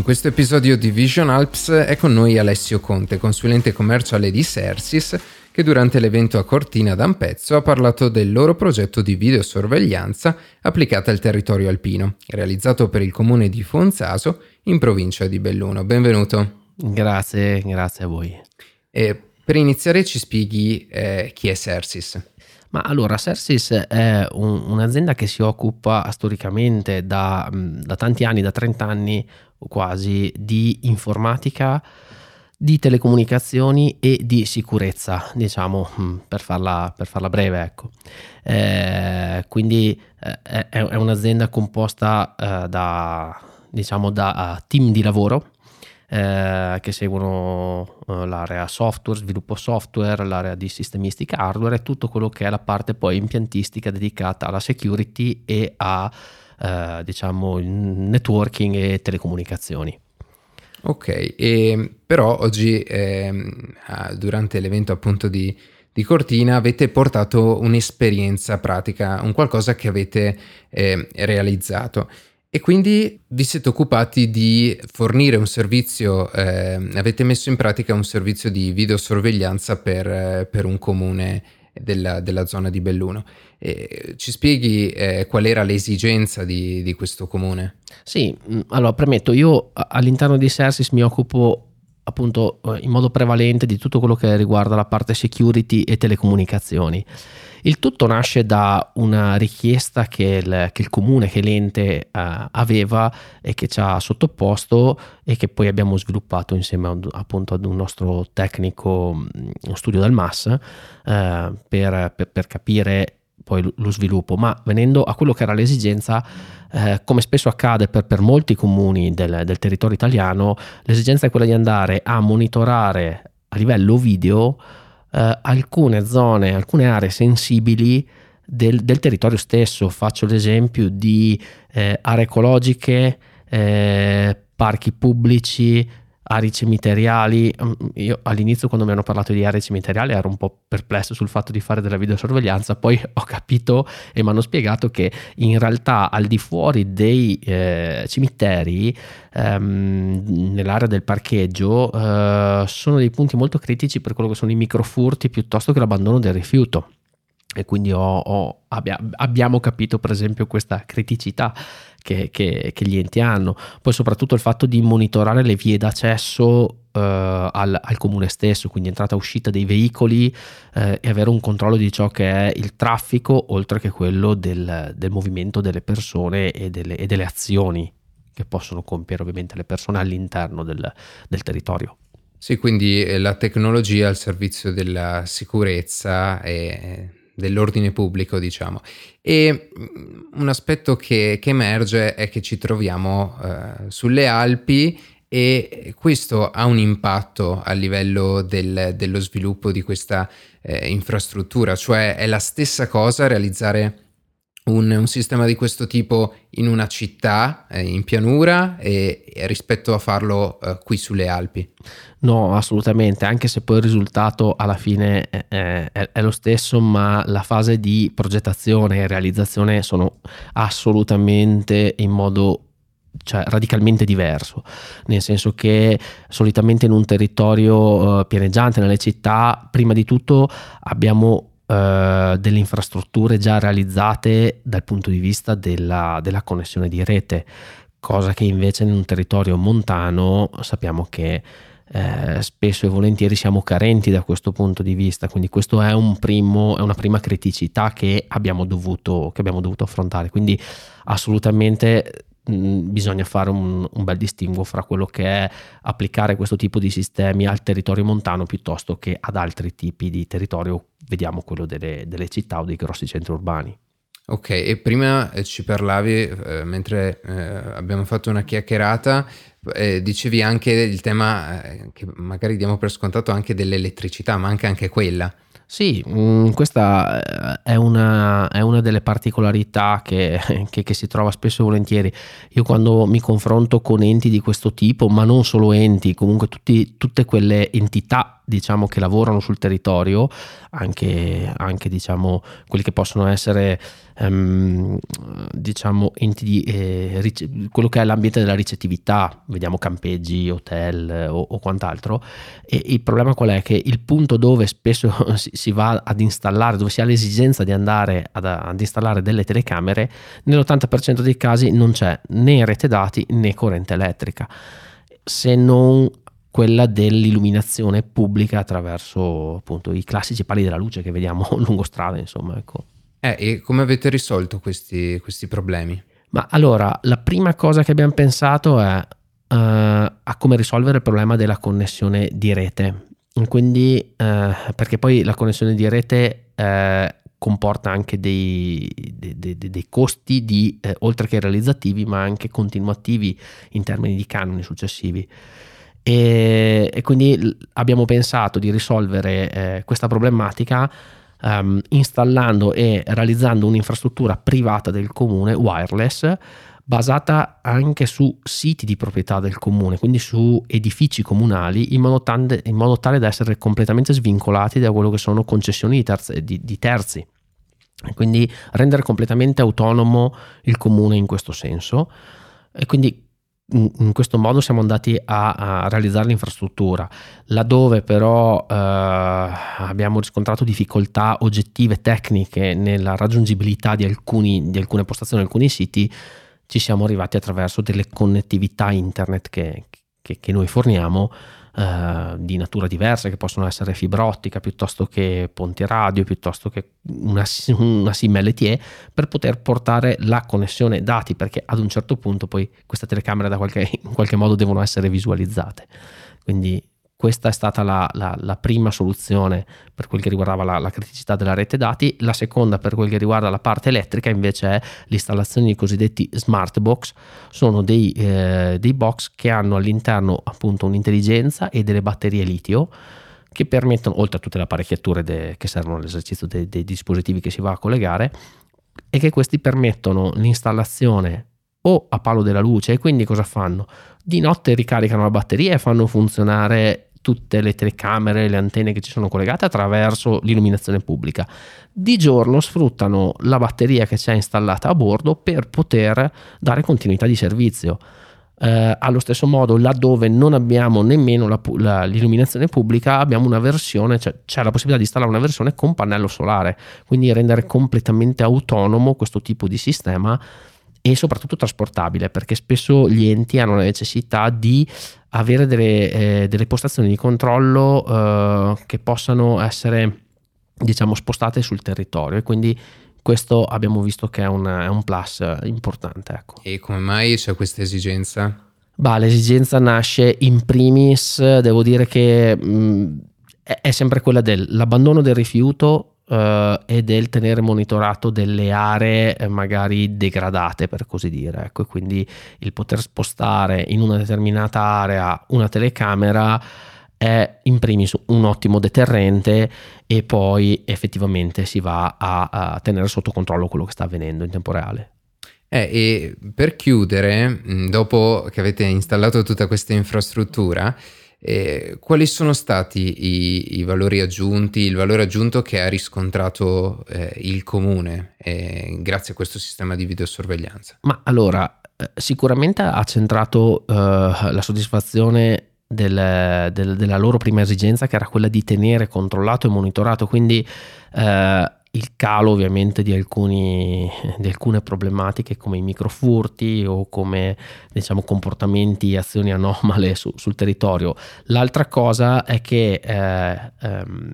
In questo episodio di Vision Alps è con noi Alessio Conte, consulente commerciale di Sersis, che durante l'evento a Cortina d'Ampezzo ha parlato del loro progetto di videosorveglianza applicata al territorio alpino, realizzato per il comune di Fonzaso in provincia di Belluno. Benvenuto. Grazie, grazie a voi. E per iniziare ci spieghi eh, chi è Sersis. Ma allora, Sersis è un, un'azienda che si occupa storicamente da, da, tanti anni, da 30 anni quasi, di informatica, di telecomunicazioni e di sicurezza, diciamo, per farla, per farla breve. Ecco. Eh, quindi eh, è, è, un'azienda composta eh, da, diciamo, da team di lavoro eh, che seguono eh, l'area software, sviluppo software, l'area di sistemistica hardware e tutto quello che è la parte poi impiantistica dedicata alla security e a eh, diciamo networking e telecomunicazioni. Ok, e però oggi ehm, durante l'evento appunto di, di Cortina avete portato un'esperienza pratica, un qualcosa che avete eh, realizzato. E quindi vi siete occupati di fornire un servizio, eh, avete messo in pratica un servizio di videosorveglianza per, eh, per un comune della, della, zona di Belluno. Eh, ci spieghi eh, qual era l'esigenza di, di, questo comune? Sì, mm, allora premetto, io all'interno di Sersis mi occupo appunto eh, in modo prevalente di tutto quello che riguarda la parte security e telecomunicazioni. Il tutto nasce da una richiesta che il, che il comune, che l'ente uh, aveva e che ci ha sottoposto e che poi abbiamo sviluppato insieme a, appunto ad un nostro tecnico, mm, uno studio del MAS, uh, per, per, per capire poi lo sviluppo, ma venendo a quello che era l'esigenza, eh, come spesso accade per, per molti comuni del, del, territorio italiano, l'esigenza è quella di andare a monitorare a livello video eh, alcune zone, alcune aree sensibili del, del, territorio stesso. Faccio l'esempio di eh, aree ecologiche, eh, parchi pubblici, aree cimiteriali. Mm, io all'inizio quando mi hanno parlato di aree cimiteriali ero un po' perplesso sul fatto di fare della videosorveglianza, poi ho capito e mi hanno spiegato che in realtà al di fuori dei eh, cimiteri, ehm, nell'area del parcheggio, eh, sono dei punti molto critici per quello che sono i microfurti piuttosto che l'abbandono del rifiuto e quindi ho, ho, abbia, abbiamo capito per esempio questa criticità che, che, che, gli enti hanno. Poi soprattutto il fatto di monitorare le vie d'accesso eh, al, al, comune stesso quindi entrata e uscita dei veicoli eh, e avere un controllo di ciò che è il traffico oltre che quello del, del movimento delle persone e delle, e delle, azioni che possono compiere ovviamente le persone all'interno del, del territorio. Sì, quindi eh, la tecnologia al servizio della sicurezza e dell'ordine pubblico, diciamo. E mm, un aspetto che, che emerge è che ci troviamo eh, sulle Alpi e questo ha un impatto a livello del, dello sviluppo di questa eh, infrastruttura, cioè è la stessa cosa realizzare un, un, sistema di questo tipo in una città, eh, in pianura, e, e, rispetto a farlo eh, qui sulle Alpi? No, assolutamente, anche se poi il risultato alla fine è, è, è lo stesso, ma la fase di progettazione e realizzazione sono assolutamente in modo cioè radicalmente diverso, nel senso che solitamente in un territorio uh, pianeggiante, nelle città, prima di tutto abbiamo eh, delle infrastrutture già realizzate dal punto di vista della, della connessione di rete, cosa che invece in un territorio montano sappiamo che eh, spesso e volentieri siamo carenti da questo punto di vista, quindi questo è, un è una prima criticità che abbiamo, dovuto, che abbiamo dovuto affrontare, quindi assolutamente bisogna fare un, un, bel distinguo fra quello che è applicare questo tipo di sistemi al territorio montano piuttosto che ad altri tipi di territorio, vediamo quello delle, delle città o dei grossi centri urbani. Ok, e prima eh, ci parlavi, eh, mentre eh, abbiamo fatto una chiacchierata, eh, dicevi anche il tema eh, che magari diamo per scontato anche dell'elettricità, manca anche quella. Sì, mh, mm, questa eh, è una, è una, delle particolarità che, che, che, si trova spesso e volentieri. Io quando mi confronto con enti di questo tipo, ma non solo enti, comunque tutti, tutte quelle entità diciamo, che lavorano sul territorio, anche, anche diciamo, quelli che possono essere um, diciamo, enti eh, rice- quello che è l'ambiente della ricettività, vediamo campeggi, hotel o, o, quant'altro. E il problema qual è? Che il punto dove spesso si, si va ad installare, dove si ha l'esigenza di andare ad, ad installare delle telecamere, nell'80% dei casi non c'è né rete dati né corrente elettrica se non quella dell'illuminazione pubblica attraverso appunto i classici pali della luce che vediamo lungo strada, insomma, ecco. Eh, e come avete risolto questi, questi problemi? Ma allora, la prima cosa che abbiamo pensato è uh, a come risolvere il problema della connessione di rete. Quindi, uh, perché poi la connessione di rete uh, comporta anche dei, dei, dei, dei costi di, eh, oltre che realizzativi, ma anche continuativi in termini di canoni successivi. E, e quindi abbiamo pensato di risolvere eh, questa problematica um, installando e realizzando un'infrastruttura privata del comune wireless basata anche su siti di proprietà del comune, quindi su edifici comunali, in modo, tante, in modo tale da essere completamente svincolati da quello che sono concessioni terzi. Di, di terzi. Quindi rendere completamente autonomo il comune in questo senso. E quindi in questo modo siamo andati a, a realizzare l'infrastruttura. Laddove però eh, abbiamo riscontrato difficoltà oggettive tecniche nella raggiungibilità di, alcuni, di alcune postazioni, alcuni siti, ci siamo arrivati attraverso delle connettività internet che, che, che noi forniamo eh, di natura diversa, che possono essere fibra ottica piuttosto che ponti radio, piuttosto che una, una SIM LTE, per poter portare la connessione dati, perché ad un certo punto poi queste telecamere da qualche, in qualche modo devono essere visualizzate. Quindi questa è stata la, la, la, prima soluzione per quel che riguardava la, la, criticità della rete dati. La seconda per quel che riguarda la parte elettrica invece è l'installazione di cosiddetti smart box. Sono dei, eh, dei box che hanno all'interno appunto un'intelligenza e delle batterie litio che permettono, oltre a tutte le apparecchiature de, che servono all'esercizio dei, dei dispositivi che si va a collegare, e che questi permettono l'installazione o a palo della luce e quindi cosa fanno? Di notte ricaricano la batteria e fanno funzionare tutte le telecamere, le antenne che ci sono collegate attraverso l'illuminazione pubblica. Di giorno sfruttano la batteria che c'è installata a bordo per poter dare continuità di servizio. Eh, allo stesso modo, laddove non abbiamo nemmeno la, la, l'illuminazione pubblica, abbiamo una versione, cioè c'è la possibilità di installare una versione con pannello solare, quindi rendere completamente autonomo questo tipo di sistema e soprattutto trasportabile perché spesso gli enti hanno la necessità di avere delle, eh, delle postazioni di controllo eh, che possano essere diciamo spostate sul territorio e quindi questo abbiamo visto che è un, è un plus importante. Ecco. E come mai c'è questa esigenza? Bah, l'esigenza nasce in primis, devo dire che mh, è sempre quella dell'abbandono del rifiuto uh, e del tenere monitorato delle aree eh, magari degradate per così dire ecco quindi il poter spostare in una determinata area una telecamera è in primis un ottimo deterrente e poi effettivamente si va a, a tenere sotto controllo quello che sta avvenendo in tempo reale. Eh, e per chiudere, dopo che avete installato tutta questa infrastruttura, eh, quali sono stati i, i, valori aggiunti, il valore aggiunto che ha riscontrato eh, il comune eh, grazie a questo sistema di videosorveglianza? Ma allora, eh, sicuramente ha centrato eh, la soddisfazione del, del, della loro prima esigenza, che era quella di tenere controllato e monitorato, quindi eh, il calo ovviamente di, alcuni, di, alcune problematiche come i microfurti o come diciamo, comportamenti e azioni anomale su, sul territorio. L'altra cosa è che eh, ehm,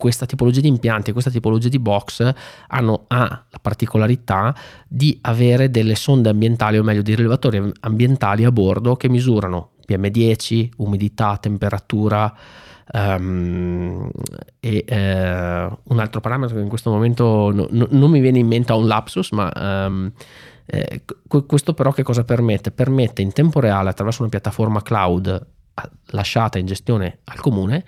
questa tipologia di impianti questa tipologia di box hanno ha la particolarità di avere delle sonde ambientali o meglio dei rilevatori ambientali a bordo che misurano PM10, umidità, temperatura, Um, e uh, un altro parametro che in questo momento no, no, non mi viene in mente a un lapsus, ma um, eh, questo però che cosa permette? Permette in tempo reale attraverso una piattaforma cloud lasciata in gestione al comune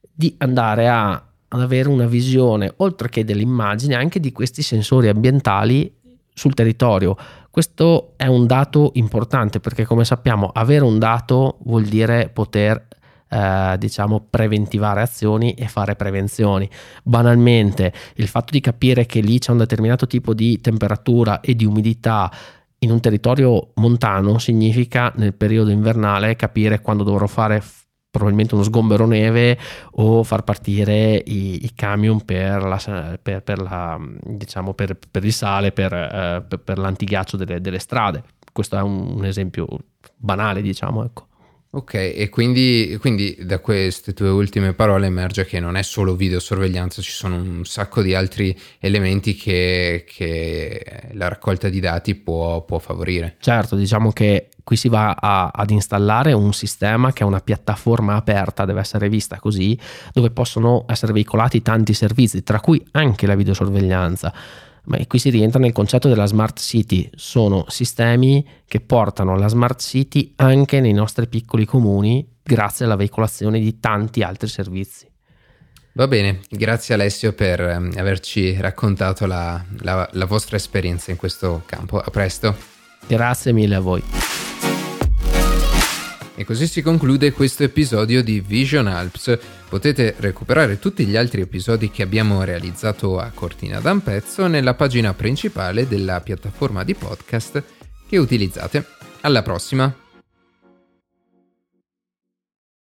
di andare a, ad avere una visione oltre che delle immagini anche di questi sensori ambientali sul territorio. Questo è un dato importante perché come sappiamo avere un dato vuol dire poter eh, diciamo preventivare azioni e fare prevenzioni. Banalmente, il fatto di capire che lì c'è un determinato tipo di temperatura e di umidità in un territorio montano significa nel periodo invernale capire quando dovrò fare probabilmente uno sgombero neve o far partire i, i camion per, la, per, per, la, diciamo per, il sale, per, eh, l'antighiaccio delle, delle, strade. Questo è un, un esempio banale, diciamo. Ecco. Ok, e quindi, quindi, da queste tue ultime parole emerge che non è solo videosorveglianza, ci sono un sacco di altri elementi che, che la raccolta di dati può, può, favorire. Certo, diciamo che qui si va a, ad installare un sistema che è una piattaforma aperta, deve essere vista così, dove possono essere veicolati tanti servizi, tra cui anche la videosorveglianza ma qui si rientra nel concetto della smart city, sono sistemi che portano la smart city anche nei nostri piccoli comuni grazie alla veicolazione di tanti altri servizi. Va bene, grazie Alessio per ehm, averci raccontato la, la, la vostra esperienza in questo campo. A presto. Grazie mille a voi. E così si conclude questo episodio di Vision Alps. Potete recuperare tutti gli altri episodi che abbiamo realizzato a Cortina d'Ampezzo nella pagina principale della piattaforma di podcast che utilizzate. Alla prossima!